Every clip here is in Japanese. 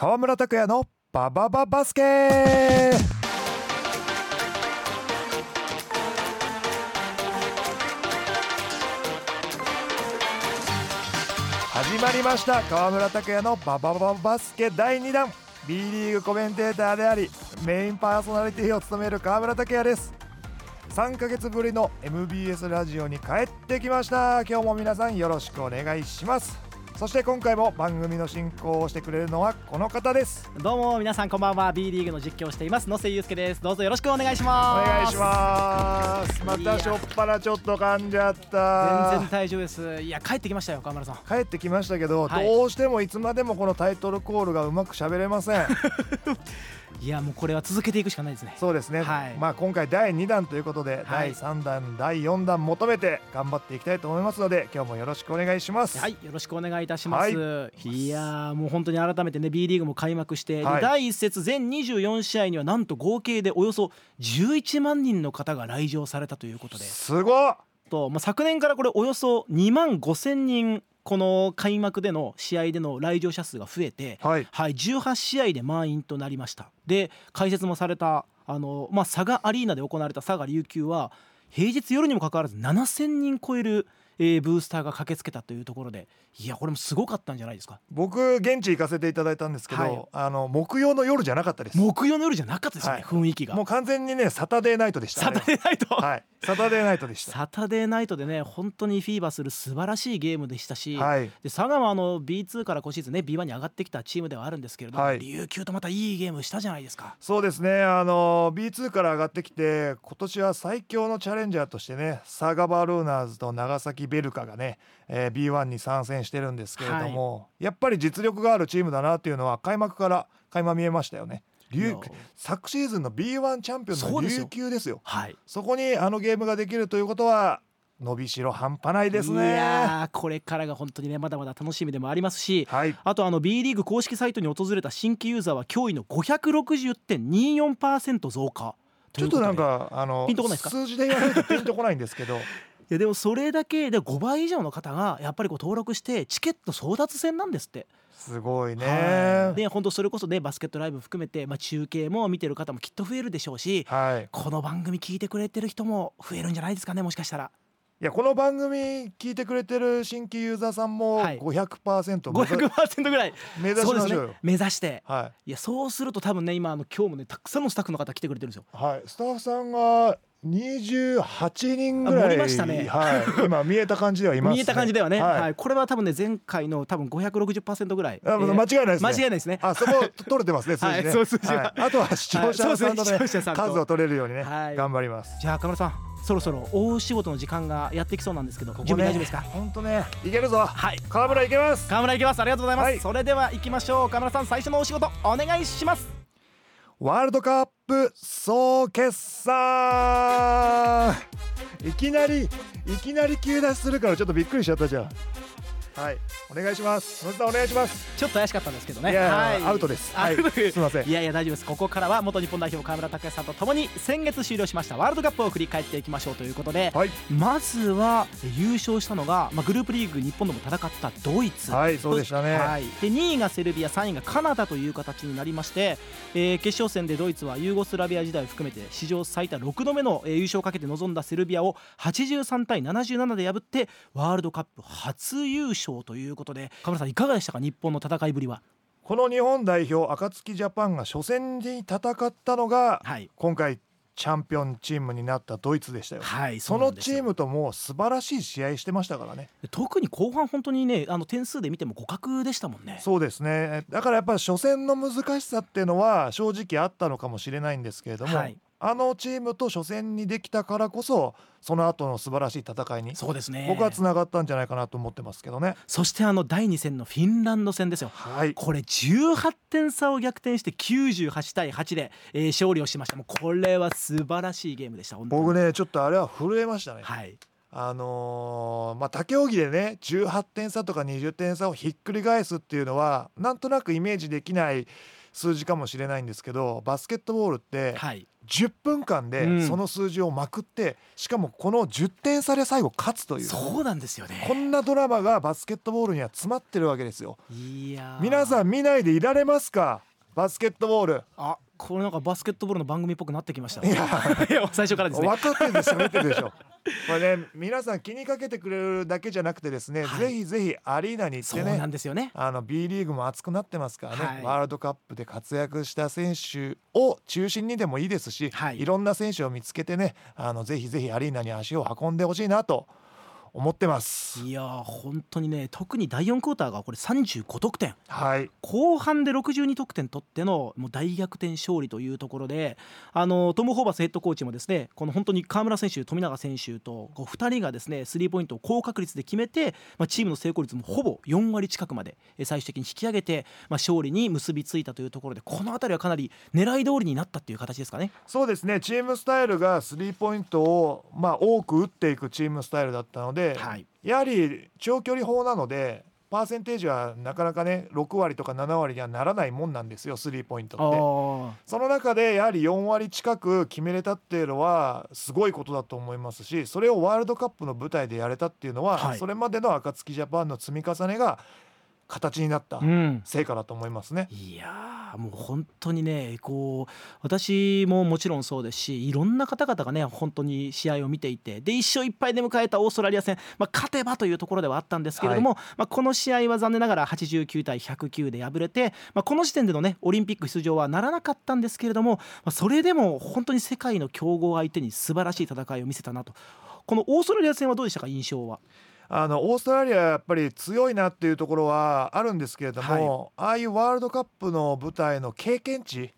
川村拓也のババババスケ。始まりました。川村拓也のババババスケ。第2弾。B リーグコメンテーターでありメインパーソナリティを務める川村拓也です。3ヶ月ぶりの MBS ラジオに帰ってきました。今日も皆さんよろしくお願いします。そして今回も番組の進行をしてくれるのはこの方です。どうも皆さんこんばんは。B リーグの実況をしています。野瀬祐介です。どうぞよろしくお願いします。お願いします。またしょっぱなちょっと噛んじゃった。全然大丈夫です。いや帰ってきましたよ川村さん。帰ってきましたけど、はい。どうしてもいつまでもこのタイトルコールがうまく喋れません いやもうこれは続けていくしかないですね。そうですね、はい。まあ今回第2弾ということで、はい。第3弾第4弾求めて頑張っていきたいと思いますので今日もよろしくお願いします。はい。よろしくお願いいたします、、はい。やーもう本当に改めてね B リーグも開幕して、ではい。第1節全24試合にはなんと合計でおよそ11万人の方が来場されたということで。すごっ。と、まあ、昨年からこれおよそ2万5千人この開幕での試合での来場者数が増えて、はい。はい、18試合で満員となりました。で解説もされたあの、まあ、佐賀アリーナで行われた佐賀琉球は平日夜にもかかわらず7,000人超える、えーブースターが駆けつけたというところでいやこれもすごかったんじゃないですか？僕現地行かせていただいたんですけど、はい。あの木曜の夜じゃなかったです。木曜の夜じゃなかったですよね、はい。雰囲気が。もう完全にねサタデーナイトでしたサねタデーナイト、はい。サタデーナイトでした。サタデーナイトでね本当にフィーバーする素晴らしいゲームでしたし、はい。で佐賀はあの B2 から今シーズンね B1 に上がってきたチームではあるんですけれども、はい。琉球とまたいいゲームしたじゃないですか。そうですね。あの B2 から上がってきて今年は最強のチャレンジャーとしてねサガバルーナーズと長崎ベルカがね、えー B1 に参戦してるんですけれども、やっぱり実力があるチームだなっていうのは開幕から垣間見えましたよね。琉昨シーズンの B1 チャンピオンの琉球ですよ。はい。そこにあのゲームができるということは伸びしろ半端ないですいね。これからが本当にねまだまだ楽しみでもありますしはい。あとあの B リーグ公式サイトに訪れた新規ユーザーは驚異の560.24%増加。ちょっとなんかあのピンとこないですか？数字で言われるとピンとこないんですけど いやでもそれだけで5倍以上の方がやっぱりこう登録してチケット争奪戦なんですって。すごいね。はい。で本当それこそねバスケットライブ含めて、まあ、中継も見てる方もきっと増えるでしょうしはい。この番組聞いてくれてる人も増えるんじゃないですかねもしかしたら。いやこの番組聞いてくれてる新規ユーザーさんもはい。500%目指,、500%ぐらい。目指しましょうよ。ね。目指して。はい。やそうすると多分ね今あの今日もねたくさんのスタッフの方来てくれてるんですよ。い、はい、スタッフさんが28人ぐらいりましたね。はい、今見えた感じではいます、ね、見えた感じではね、ははいいこれは多分ね前回の多分560%ぐらい、あえー間違いないですね。間違いないですね。あそこ取れてますね 数字ね、はい数字は。あとは視聴者さんのね,、数を取れるようにね、はい。頑張ります。じゃあ河村さんそろそろ大仕事の時間がやってきそうなんですけど準備大丈夫ですか？本当ねいけるぞ。はい。川村いけます。河村いきます。ありがとうございます、はい。それでは行きましょう。河村さん最初のお仕事お願いします。ワールドカップ総決算。いきなりいきなり急出しするからちょっとびっくりしちゃったじゃん。はいお願いします。野田さんお願いします。ちょっと怪しかったんですけどね。いやいやはい。アウトです。はい。す。いません。いやいや大丈夫です。ここからは元日本代表河村拓哉さんとともに先月終了しましたワールドカップを振り返っていきましょうということで、はい。まずは優勝したのが、まあ、グループリーグ日本でも戦ったドイツ、はいそうでしたね。はい、で2位がセルビア3位がカナダという形になりまして、えー決勝戦でドイツはユーゴスラビア時代を含めて史上最多6度目の、えー優勝をかけて臨んだセルビアを83対77で破ってワールドカップ初優勝ということで河村さんいかがでしたか？日本の戦いぶりは。この日本代表暁ジャパンが初戦に戦ったのがはい。今回チャンピオンチームになったドイツでしたよはい、そのチームとも素晴らしい試合してましたからね。特に後半本当にねあの点数で見ても互角でしたもんね。そうですね。だからやっぱり初戦の難しさっていうのは正直あったのかもしれないんですけれども、はいあのチームと初戦にできたからこそその後の素晴らしい戦いにそうですね僕はつながったんじゃないかなと思ってますけどね。そしてあの第2戦のフィンランド戦ですよ。はいこれ18点差を逆転して98対8で、えー勝利をしましたもうこれは素晴らしいゲームでした僕ねちょっとあれは震えましたね。はいあのーまあ他競技でね18点差とか20点差をひっくり返すっていうのはなんとなくイメージできない数字かもしれないんですけどバスケットボールってはい。10分間でうん。その数字をまくってしかもこの10点差で最後勝つという。そうなんですよね。こんなドラマがバスケットボールには詰まってるわけですよ。いやー。皆さん見ないでいられますか？バスケットボール。あこれなんかバスケットボールの番組っぽくなってきました。いや いや最初からですね。分かってるでしょ見てるでしょ。これね皆さん気にかけてくれるだけじゃなくてですね、はい。ぜひぜひアリーナに行ってそうなねんですよね。あの B リーグも熱くなってますからね、はい。ワールドカップで活躍した選手を中心にでもいいですし、はい。いろんな選手を見つけてねあのぜひぜひアリーナに足を運んでほしいなと思ってます。いやー本当にね特に第4クォーターがこれ35得点はい後半で62得点取ってのもう大逆転勝利というところであのトム・ホーバスヘッドコーチもですねこの本当に河村選手富永選手とこう2人がですねスリーポイントを高確率で決めて、まあ、チームの成功率もほぼ4割近くまでえ最終的に引き上げて、まあ、勝利に結びついたというところでこの辺りはかなり狙い通りになったっていう形ですかね。そうですねチームスタイルがスリーポイントを、まあ、多く打っていくチームスタイルだったので、はい。やはり長距離砲なのでパーセンテージはなかなかね6割とか7割にはならないもんなんですよスリーポイントって。あその中でやはり4割近く決めれたっていうのはすごいことだと思いますしそれをワールドカップの舞台でやれたっていうのは、はい。それまでの暁ジャパンの積み重ねが形になった成果だと思いますね。いやーもう本当にねこう私ももちろんそうですしいろんな方々がね本当に試合を見ていてで1勝1敗で迎えたオーストラリア戦、まあ、勝てばというところではあったんですけれども、まあ、この試合は残念ながら89対109で敗れて、まあ、この時点でのねオリンピック出場はならなかったんですけれども、まあ、それでも本当に世界の強豪相手に素晴らしい戦いを見せたなとこのオーストラリア戦はどうでしたか印象は？あのオーストラリアはやっぱり強いなっていうところはあるんですけれども、ああいうワールドカップの舞台の経験値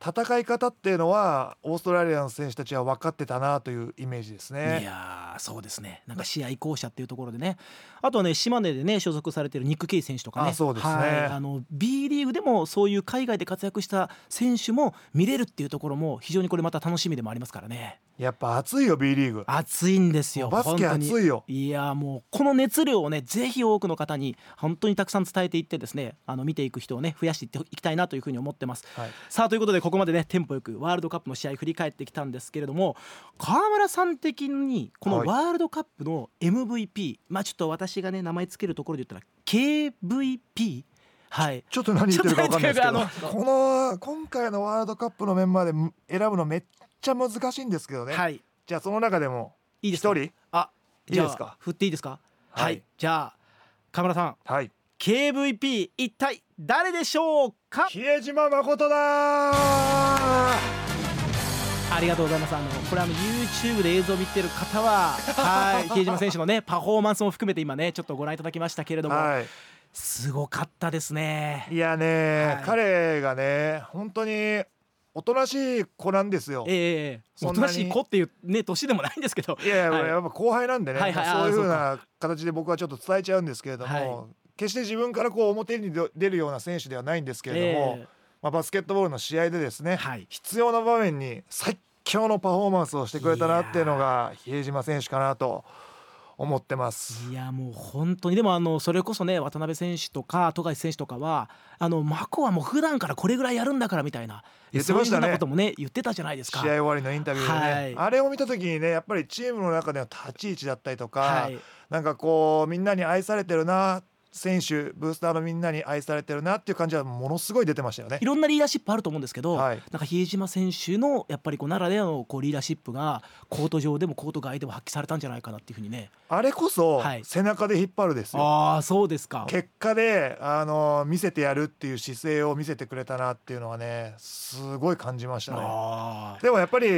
戦い方っていうのはオーストラリアの選手たちは分かってたなというイメージですいね。やーそうですね。なんか試合巧者っていうところでね。あとはね島根でね所属されてるニック・ケイ選手とかね。うですね。はい。あの B リーグでもそういう海外で活躍した選手も見れるっていうところも非常にこれまた楽しみでもありますからねやっぱ熱いよ B リーグ。熱いんですよバスケいよ。いやもうこの熱量をねぜひ多くの方に本当にたくさん伝えていってですねあの見ていく人をね増やしていっていきたいなというふうに思ってます。はい。さあということでここまでねテンポよくワールドカップの試合振り返ってきたんですけれども川村さん的にこのはい。ワールドカップの MVP、まあちょっと私がね名前つけるところで言ったら KVP はい。ちょっと何言ってるか分かんないですけど。この今回のワールドカップのメンバーで選ぶのめっちゃ難しいんですけどね、はい。じゃあその中でもいいですか？一人？あいいですか？振っていいですか？はい、はい。じゃあ川村さん。はい。KVP 一体誰でしょうか？比江島誠だありがとうございます。あのこれあの YouTube で映像を見てる方は、はい、比江島選手のねパフォーマンスも含めて今ねちょっとご覧いただきましたけれども、はい。すごかったですね。いやね、はい。彼がね本当におとなしい子なんですよ。ええおとなしい子っていうね年でもないんですけど、いやいや、はい。やっぱ後輩なんでね、はいはい。まあそういうふうな形で僕はちょっと伝えちゃうんですけれども、はい。決して自分からこう表に出るような選手ではないんですけれども、えまあ、バスケットボールの試合でですね、はい。必要な場面に最強のパフォーマンスをしてくれたなっていうのが比江島選手かなと思ってます。いやもう本当に。でもあのそれこそね渡辺選手とか富樫選手とかはあのマコはもう普段からこれぐらいやるんだからみたいな言ってましたね。そういうこともね言ってたじゃないですか。試合終わりのインタビューでね、はい。あれを見た時にねやっぱりチームの中での立ち位置だったりとか、はい。なんかこうみんなに愛されてるな選手ブースターのみんなに愛されてるなっていう感じはものすごい出てましたよねい。ろんなリーダーシップあると思うんですけど、はいなんか比江島選手のやっぱりこうならではのこうリーダーシップがコート上でもコート外でも発揮されたんじゃないかなっていうふうにねあれこそはい背中で引っ張るですよ。ああそうですか結果であの見せてやるっていう姿勢を見せてくれたなっていうのはねすごい感じましたね。でもやっぱり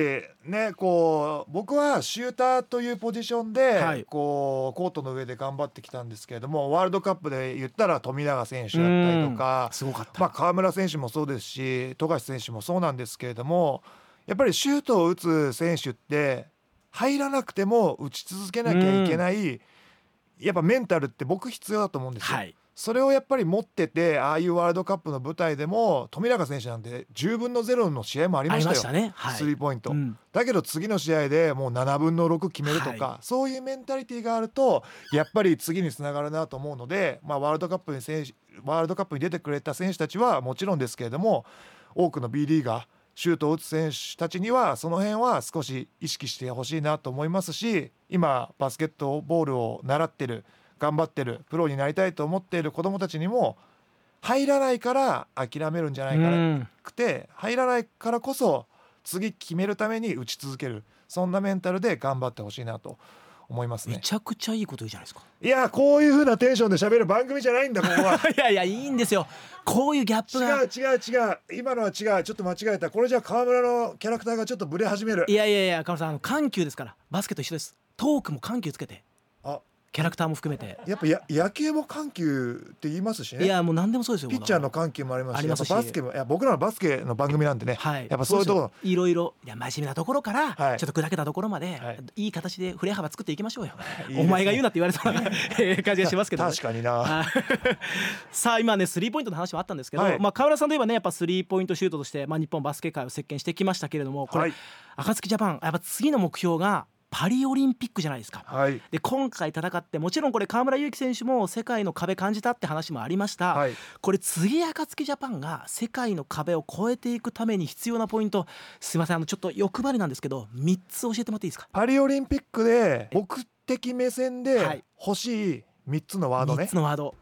ねこう僕はシューターというポジションで、はいこうコートの上で頑張ってきたんですけれどもワールドカップで言ったら富永選手だったりとかまあ、河村選手もそうですし富樫選手もそうなんですけれどもやっぱりシュートを打つ選手って入らなくても打ち続けなきゃいけない、やっぱメンタルって僕必要だと思うんですよ。はいそれをやっぱり持っててああいうワールドカップの舞台でも富永選手なんて10分の0の試合もありましたよ。スリーポイント、うん。だけど次の試合でもう7分の6決めるとか、はそういうメンタリティーがあるとやっぱり次につながるなと思うので、まあ、ワールドカップに選手ワールドカップに出てくれた選手たちはもちろんですけれども多くの B リーガーシュートを打つ選手たちにはその辺は少し意識してほしいなと思いますし今バスケットボールを習ってる頑張ってるプロになりたいと思っている子どもたちにも入らないから諦めるんじゃないかなうんくて入らないからこそ次決めるために打ち続けるそんなメンタルで頑張ってほしいなと思いますねめちゃくちゃいいこと言うじゃないですか。いやこういう風なテンションで喋る番組じゃないんだここは いやいやいいんですよ。こういうギャップが。違う違う違う今のは違うちょっと間違えたこれじゃ川村のキャラクターがちょっとブレ始めるいやいやいや、カムさん、緩急ですから。バスケと一緒です。トークも緩急つけて。あキャラクターも含めて。やっぱや野球も緩急って言いますしね。いや、もう何でもそうですよ。ピッチャーの緩急もあります。しますし。バスケもいや僕らのバスケの番組なんでね、はい、やっぱそういうところ。いろいろ。いや真面目なところから、はい。ちょっと砕けたところまで、はい。い、い形で振れ幅作っていきましょうよ。いい。ねお前が言うなって言われそうなえー感じがしますけど、確かにな。あさあ今ねスリーポイントの話もあったんですけど、はい。まあ河村さんといえばねやっぱスリーポイントシュートとして、まあ、日本バスケ界を席巻してきましたけれどもこれ、はい。暁ジャパンやっぱ次の目標がパリオリンピックじゃないですか。はい。で今回戦ってもちろんこれ河村勇輝選手も世界の壁感じたって話もありました、はい。これ次暁ジャパンが世界の壁を越えていくために必要なポイント。すいませんあのちょっと欲張りなんですけど3つ教えてもらっていいですか？パリオリンピックで僕的目線はい。で欲しい3つのワード3ねつのワード。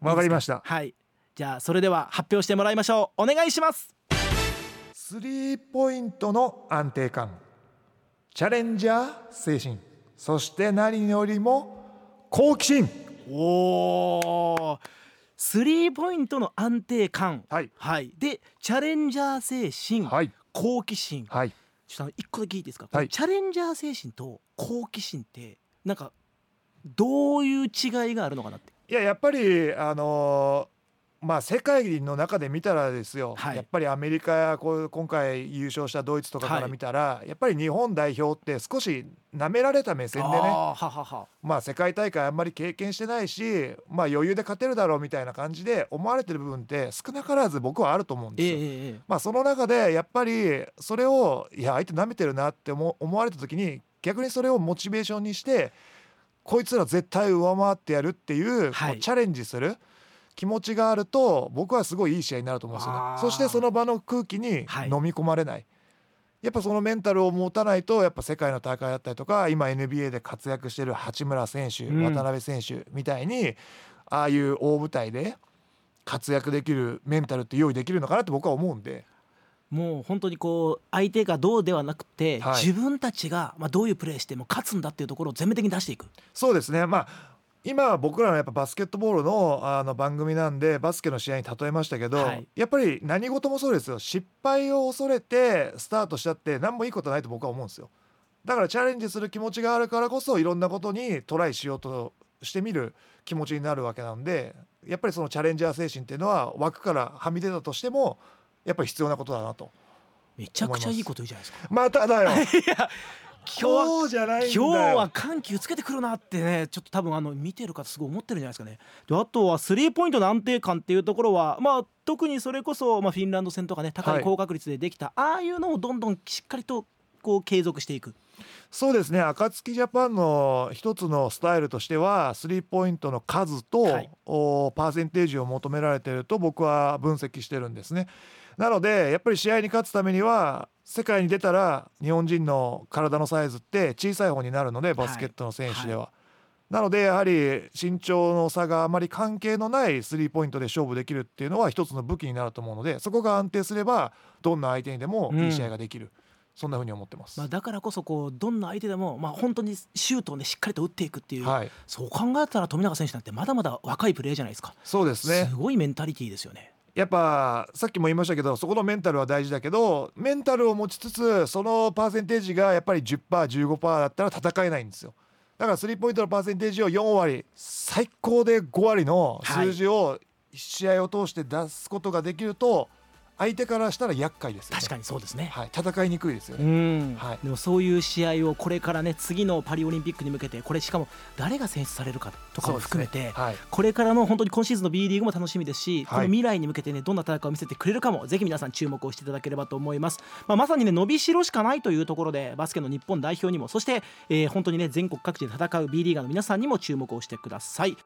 わかりました。はい。じゃあそれでは発表してもらいましょう。お願いします。スリーポイントの安定感チャレンジャー精神。そして何よりも好奇心。おー。スリーポイントの安定感。はい。はい。でチャレンジャー精神、はい。好奇心。はい。ちょっと一個だけいいですか、はい。チャレンジャー精神と好奇心ってなんかどういう違いがあるのかなって。いややっぱりあのーまあ世界の中で見たらですよ、はい。やっぱりアメリカやこう今回優勝したドイツとかから見たら、やっぱり日本代表って少し舐められた目線でね。あーははは。まあ世界大会あんまり経験してないしまあ余裕で勝てるだろうみたいな感じで思われてる部分って少なからず僕はあると思うんですよ。えええええまあその中でやっぱりそれをいや相手舐めてるなって思思われた時に逆にそれをモチベーションにしてこいつら絶対上回ってやるっていう,、はい。こうチャレンジする気持ちがあると僕はすごいいい試合になると思うんですよね。そしてその場の空気にはい。飲み込まれない。やっぱそのメンタルを持たないとやっぱ世界の大会だったりとか今 NBA で活躍してる八村選手、うん。渡辺選手みたいにああいう大舞台で活躍できるメンタルって用意できるのかなって僕は思うんで。もう本当にこう相手がどうではなくて、はい。自分たちがまあどういうプレーしても勝つんだっていうところを全面的に出していく。そうですね。まあ今は僕らのやっぱバスケットボールのあの番組なんでバスケの試合に例えましたけど、はい。やっぱり何事もそうですよ。失敗を恐れてスタートしたって何もいいことないと僕は思うんですよ。だからチャレンジする気持ちがあるからこそいろんなことにトライしようとしてみる気持ちになるわけなんでやっぱりそのチャレンジャー精神っていうのは枠からはみ出たとしてもやっぱり必要なことだなとめちゃくちゃいいこと言うじゃないですか。まただよ 今日は今日じゃない今日は緩急つけてくるなってねちょっと多分あの見てる方すごい思ってるんじゃないですかね。であとはスリーポイントの安定感っていうところはまあ特にそれこそ、まあ、フィンランド戦とかね高はい。い高確率でできた、ああいうのをどんどんしっかりとこう継続していく。そうですね。暁ジャパンの一つのスタイルとしてはスリーポイントの数と、はい。おパーセンテージを求められていると僕は分析してるんですね。なのでやっぱり試合に勝つためには世界に出たら日本人の体のサイズって小さい方になるのでバスケットの選手では。なのでやはり身長の差があまり関係のないスリーポイントで勝負できるっていうのは一つの武器になると思うのでそこが安定すればどんな相手にでもいい試合ができる、そんな風に思ってます。まあ、だからこそこうどんな相手でも、まあ、本当にシュートを、ね、しっかりと打っていくっていう、はい、そう考えたら富永選手なんてまだまだ若いプレーじゃないですか。そうですね。すごいメンタリティーですよね。やっぱさっきも言いましたけどそこのメンタルは大事だけどメンタルを持ちつつそのパーセンテージがやっぱり 10%15% だったら戦えないんですよ。だからスリーポイントのパーセンテージを4割最高で5割の数字を試合を通して出すことができると相手からしたら厄介ですよね。確かにそうですね、はい、戦いにくいですようね、ん。はい。でもそういう試合をこれからね次のパリオリンピックに向けてこれしかも誰が選出されるかとかも含めて、はい、これからの本当に今シーズンの B リーグも楽しみですし、はい。この未来に向けてねどんな戦いを見せてくれるかもぜひ皆さん注目をしていただければと思います、まあ、まさにね伸びしろしかないというところでバスケの日本代表にもそして、えー本当にね全国各地で戦う B リーガーの皆さんにも注目をしてください